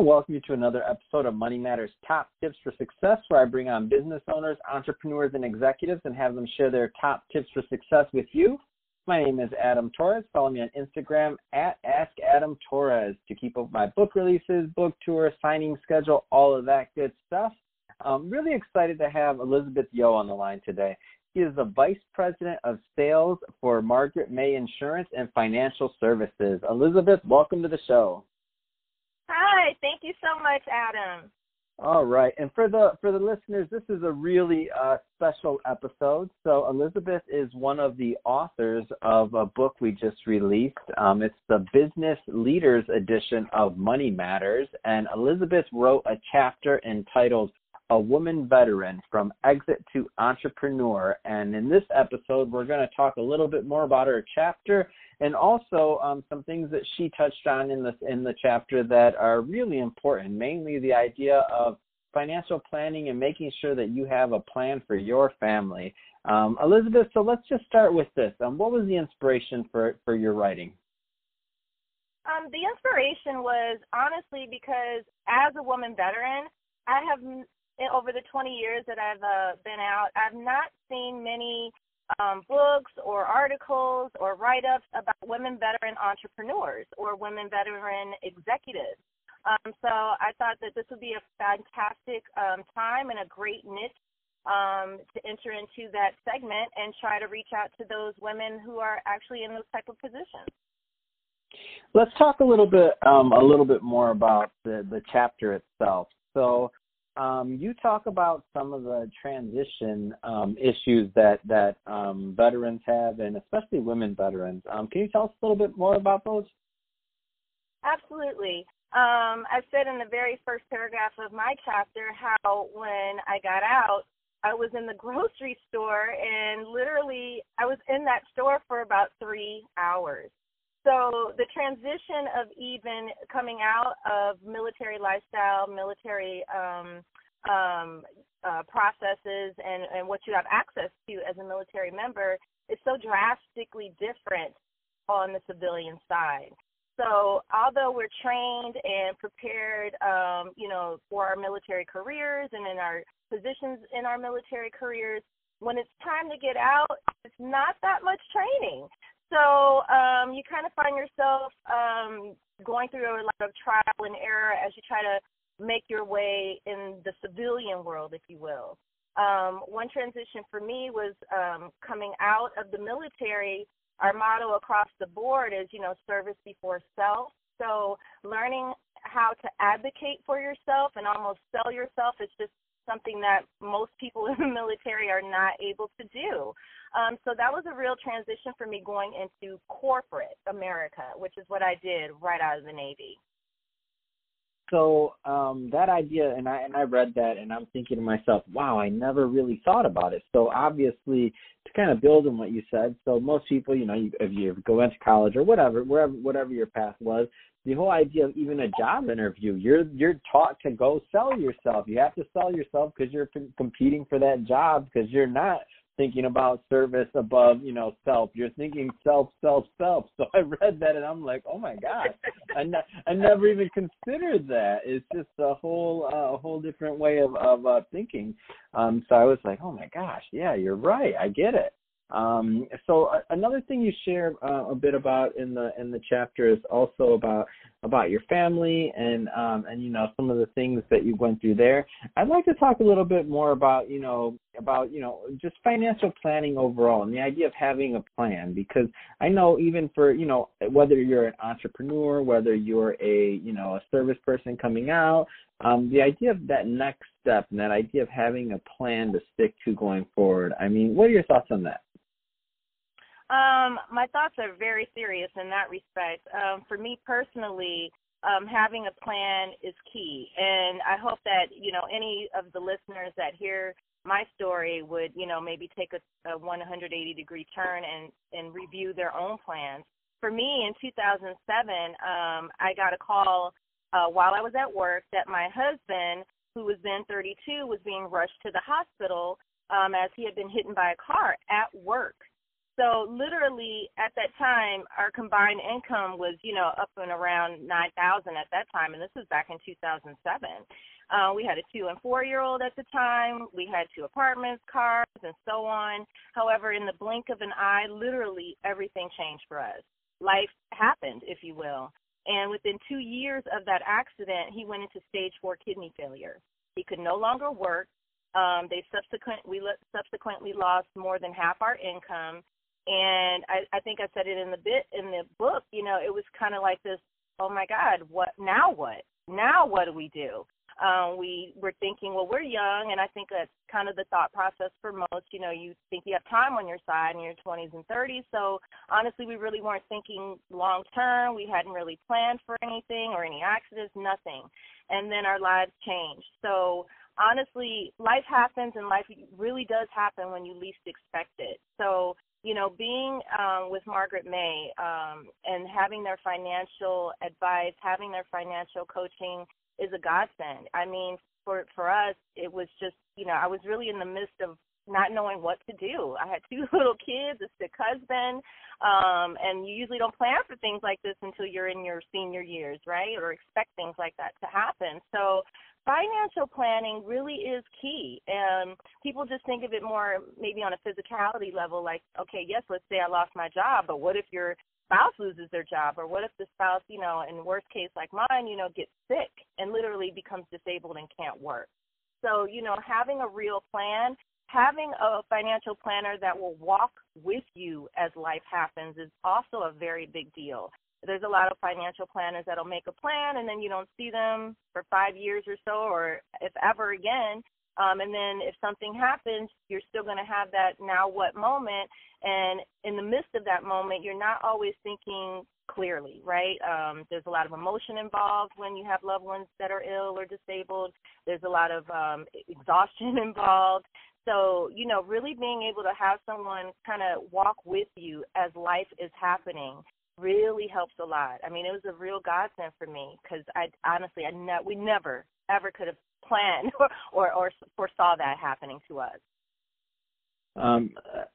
to welcome you to another episode of Money Matters Top Tips for Success, where I bring on business owners, entrepreneurs, and executives and have them share their top tips for success with you. My name is Adam Torres. Follow me on Instagram at Ask Adam Torres to keep up my book releases, book tour, signing schedule, all of that good stuff. I'm really excited to have Elizabeth Yo on the line today. He is the Vice President of Sales for Margaret May Insurance and Financial Services. Elizabeth, welcome to the show. Hi, thank you so much, Adam. All right, and for the for the listeners, this is a really uh, special episode. So Elizabeth is one of the authors of a book we just released. Um, it's the Business Leaders edition of Money Matters, and Elizabeth wrote a chapter entitled a woman veteran from exit to entrepreneur. And in this episode, we're going to talk a little bit more about her chapter and also um, some things that she touched on in the in the chapter that are really important. Mainly the idea of financial planning and making sure that you have a plan for your family. Um, Elizabeth, so let's just start with this. Um, what was the inspiration for for your writing? Um, the inspiration was honestly because as a woman veteran, I have over the 20 years that I've uh, been out, I've not seen many um, books or articles or write ups about women veteran entrepreneurs or women veteran executives. Um, so I thought that this would be a fantastic um, time and a great niche um, to enter into that segment and try to reach out to those women who are actually in those type of positions. Let's talk a little bit um, a little bit more about the, the chapter itself. So um, you talk about some of the transition um, issues that that um, veterans have, and especially women veterans. Um, can you tell us a little bit more about those? Absolutely. Um, I said in the very first paragraph of my chapter how when I got out, I was in the grocery store, and literally I was in that store for about three hours. So the transition of even coming out of military lifestyle, military um, um, uh, processes, and, and what you have access to as a military member is so drastically different on the civilian side. So although we're trained and prepared, um, you know, for our military careers and in our positions in our military careers, when it's time to get out, it's not that much training. So um, you kind of find yourself um, going through a lot of trial and error as you try to make your way in the civilian world, if you will. Um, one transition for me was um, coming out of the military. Our motto across the board is, you know, service before self. So learning how to advocate for yourself and almost sell yourself is just something that most people in the military are not able to do. Um, so that was a real transition for me going into corporate America, which is what I did right out of the Navy. So um, that idea, and I and I read that, and I'm thinking to myself, wow, I never really thought about it. So obviously, to kind of build on what you said, so most people, you know, if you go into college or whatever, wherever whatever your path was, the whole idea of even a job interview, you're you're taught to go sell yourself. You have to sell yourself because you're competing for that job because you're not thinking about service above, you know, self. You're thinking self, self, self. So I read that and I'm like, oh my gosh, I, ne- I never even considered that. It's just a whole, uh, a whole different way of of uh, thinking. Um, so I was like, oh my gosh, yeah, you're right. I get it. Um, so uh, another thing you share uh, a bit about in the in the chapter is also about about your family and um, and you know some of the things that you went through there. I'd like to talk a little bit more about you know about you know just financial planning overall and the idea of having a plan because I know even for you know whether you're an entrepreneur, whether you're a you know a service person coming out, um, the idea of that next step and that idea of having a plan to stick to going forward. I mean, what are your thoughts on that? Um, my thoughts are very serious in that respect. Um, for me personally, um, having a plan is key, and I hope that you know any of the listeners that hear my story would you know maybe take a, a 180 degree turn and and review their own plans. For me, in 2007, um, I got a call uh, while I was at work that my husband, who was then 32, was being rushed to the hospital um, as he had been hit by a car at work. So literally at that time, our combined income was, you know, up and around nine thousand at that time, and this was back in 2007. Uh, we had a two and four year old at the time. We had two apartments, cars, and so on. However, in the blink of an eye, literally everything changed for us. Life happened, if you will. And within two years of that accident, he went into stage four kidney failure. He could no longer work. Um, they subsequent we subsequently lost more than half our income, and I, I think I said it in the bit in the book. You know, it was kind of like this. Oh my God, what now? What now? What do we do? Um, we were thinking, well, we're young, and I think that's kind of the thought process for most. You know, you think you have time on your side in your 20s and 30s. So honestly, we really weren't thinking long term. We hadn't really planned for anything or any accidents, nothing. And then our lives changed. So honestly, life happens, and life really does happen when you least expect it. So you know, being um, with Margaret May um, and having their financial advice, having their financial coaching is a godsend. I mean, for for us, it was just you know I was really in the midst of not knowing what to do. I had two little kids, a sick husband, um, and you usually don't plan for things like this until you're in your senior years, right? Or expect things like that to happen. So financial planning really is key. And people just think of it more maybe on a physicality level, like, okay, yes, let's say I lost my job, but what if you're spouse loses their job or what if the spouse you know in worst case like mine you know gets sick and literally becomes disabled and can't work so you know having a real plan having a financial planner that will walk with you as life happens is also a very big deal there's a lot of financial planners that'll make a plan and then you don't see them for five years or so or if ever again um, and then if something happens, you're still going to have that now what moment. And in the midst of that moment, you're not always thinking clearly, right? Um, there's a lot of emotion involved when you have loved ones that are ill or disabled. There's a lot of um, exhaustion involved. So, you know, really being able to have someone kind of walk with you as life is happening really helps a lot. I mean, it was a real godsend for me because I honestly, I ne- we never ever could have planned or, or foresaw that happening to us. Um,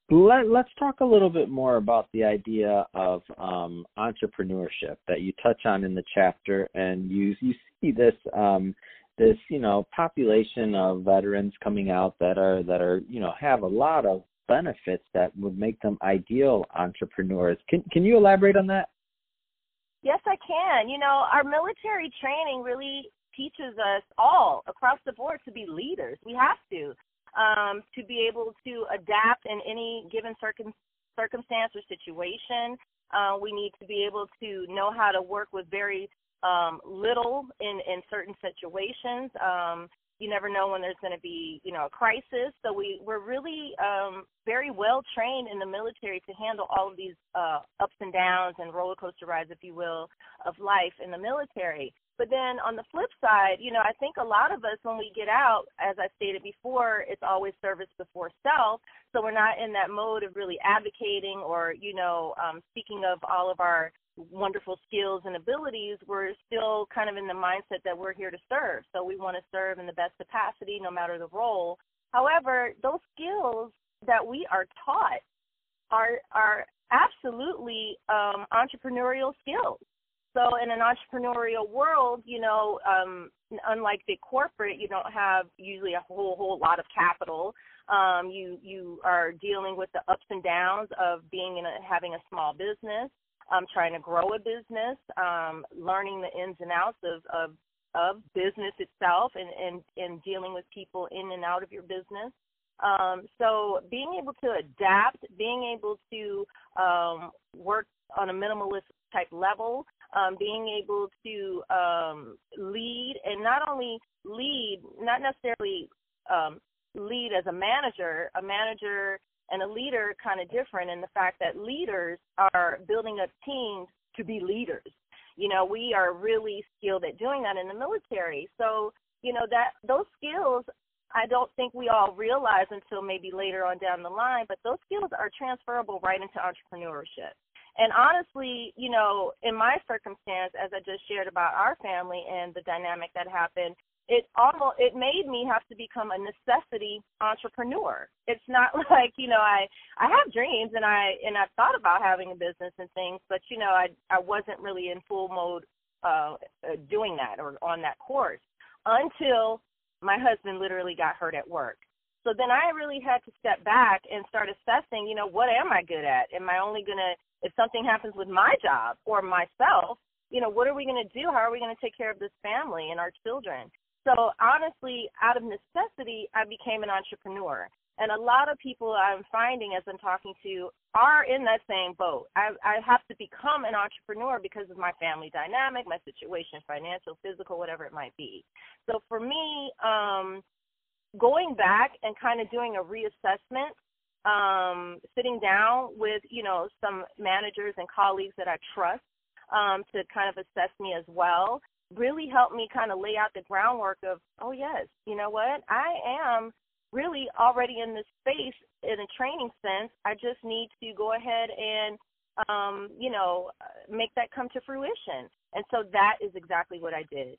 let, let's talk a little bit more about the idea of um, entrepreneurship that you touch on in the chapter, and you you see this um, this you know population of veterans coming out that are that are you know have a lot of benefits that would make them ideal entrepreneurs. Can can you elaborate on that? Yes, I can. You know, our military training really teaches us all across the board to be leaders. We have to um, to be able to adapt in any given circum- circumstance or situation. Uh, we need to be able to know how to work with very um, little in in certain situations. Um, you never know when there's going to be you know a crisis so we we're really um very well trained in the military to handle all of these uh ups and downs and roller coaster rides if you will of life in the military but then on the flip side, you know, I think a lot of us, when we get out, as I stated before, it's always service before self. So we're not in that mode of really advocating or, you know, um, speaking of all of our wonderful skills and abilities. We're still kind of in the mindset that we're here to serve. So we want to serve in the best capacity, no matter the role. However, those skills that we are taught are are absolutely um, entrepreneurial skills. So in an entrepreneurial world, you know, um, unlike the corporate, you don't have usually a whole whole lot of capital. Um, you you are dealing with the ups and downs of being in a, having a small business, um, trying to grow a business, um, learning the ins and outs of, of of business itself, and, and and dealing with people in and out of your business. Um, so being able to adapt, being able to um, work on a minimalist type level, um, being able to um, lead and not only lead, not necessarily um, lead as a manager, a manager and a leader kind of different in the fact that leaders are building up teams to be leaders. You know, we are really skilled at doing that in the military. So, you know, that those skills I don't think we all realize until maybe later on down the line, but those skills are transferable right into entrepreneurship. And honestly, you know, in my circumstance, as I just shared about our family and the dynamic that happened, it almost it made me have to become a necessity entrepreneur. It's not like you know I I have dreams and I and I've thought about having a business and things, but you know I I wasn't really in full mode uh, uh doing that or on that course until my husband literally got hurt at work. So then I really had to step back and start assessing, you know, what am I good at? Am I only going to, if something happens with my job or myself, you know, what are we going to do? How are we going to take care of this family and our children? So honestly, out of necessity, I became an entrepreneur. And a lot of people I'm finding as I'm talking to are in that same boat. I, I have to become an entrepreneur because of my family dynamic, my situation, financial, physical, whatever it might be. So for me, um, going back and kind of doing a reassessment, um, sitting down with, you know, some managers and colleagues that I trust um, to kind of assess me as well really helped me kind of lay out the groundwork of, oh, yes, you know what? I am really already in this space in a training sense. I just need to go ahead and, um, you know, make that come to fruition. And so that is exactly what I did.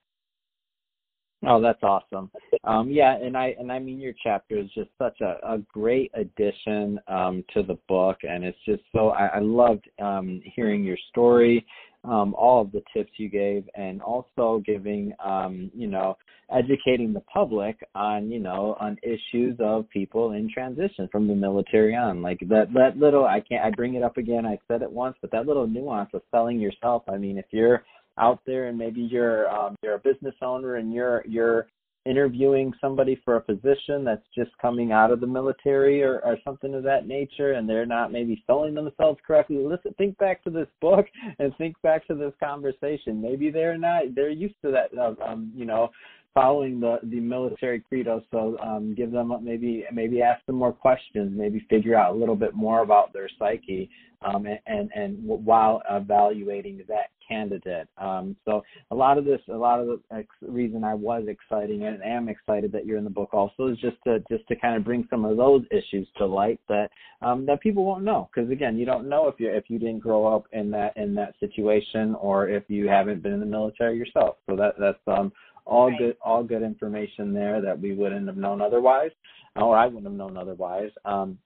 Oh, that's awesome. Um, yeah, and I and I mean your chapter is just such a, a great addition um, to the book, and it's just so I, I loved um, hearing your story um, all of the tips you gave and also giving um, you know educating the public on you know on issues of people in transition from the military on like that that little i can't i bring it up again i said it once but that little nuance of selling yourself i mean if you're out there and maybe you're um, you're a business owner and you're you're interviewing somebody for a position that's just coming out of the military or, or something of that nature and they're not maybe selling themselves correctly listen think back to this book and think back to this conversation. Maybe they're not they're used to that um you know following the the military credo. So um give them maybe maybe ask them more questions maybe figure out a little bit more about their psyche um and and, and while evaluating that candidate. Um, so a lot of this, a lot of the ex- reason I was exciting and am excited that you're in the book also is just to just to kind of bring some of those issues to light that um, that people won't know because again, you don't know if you if you didn't grow up in that in that situation or if you haven't been in the military yourself. So that that's um, all right. good all good information there that we wouldn't have known otherwise or I wouldn't have known otherwise. Um,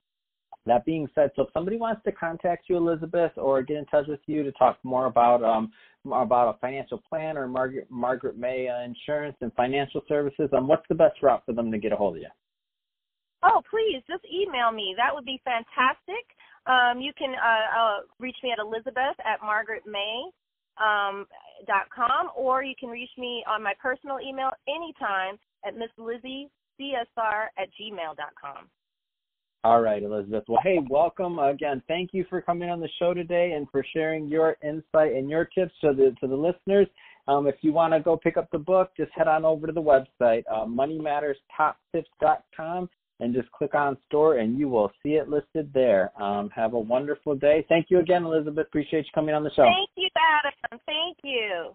that being said, so if somebody wants to contact you, Elizabeth, or get in touch with you to talk more about um, about a financial plan or Margaret Margaret May uh, Insurance and Financial Services, um, what's the best route for them to get a hold of you? Oh, please just email me. That would be fantastic. Um, you can uh, uh, reach me at Elizabeth at margaretmay um, dot com, or you can reach me on my personal email anytime at Miss Lizzie CSR at gmail dot com. All right, Elizabeth. Well, hey, welcome again. Thank you for coming on the show today and for sharing your insight and your tips to the to the listeners. Um, if you want to go pick up the book, just head on over to the website, uh, moneymatterstoptips.com, and just click on store, and you will see it listed there. Um, have a wonderful day. Thank you again, Elizabeth. Appreciate you coming on the show. Thank you, Adam. Thank you.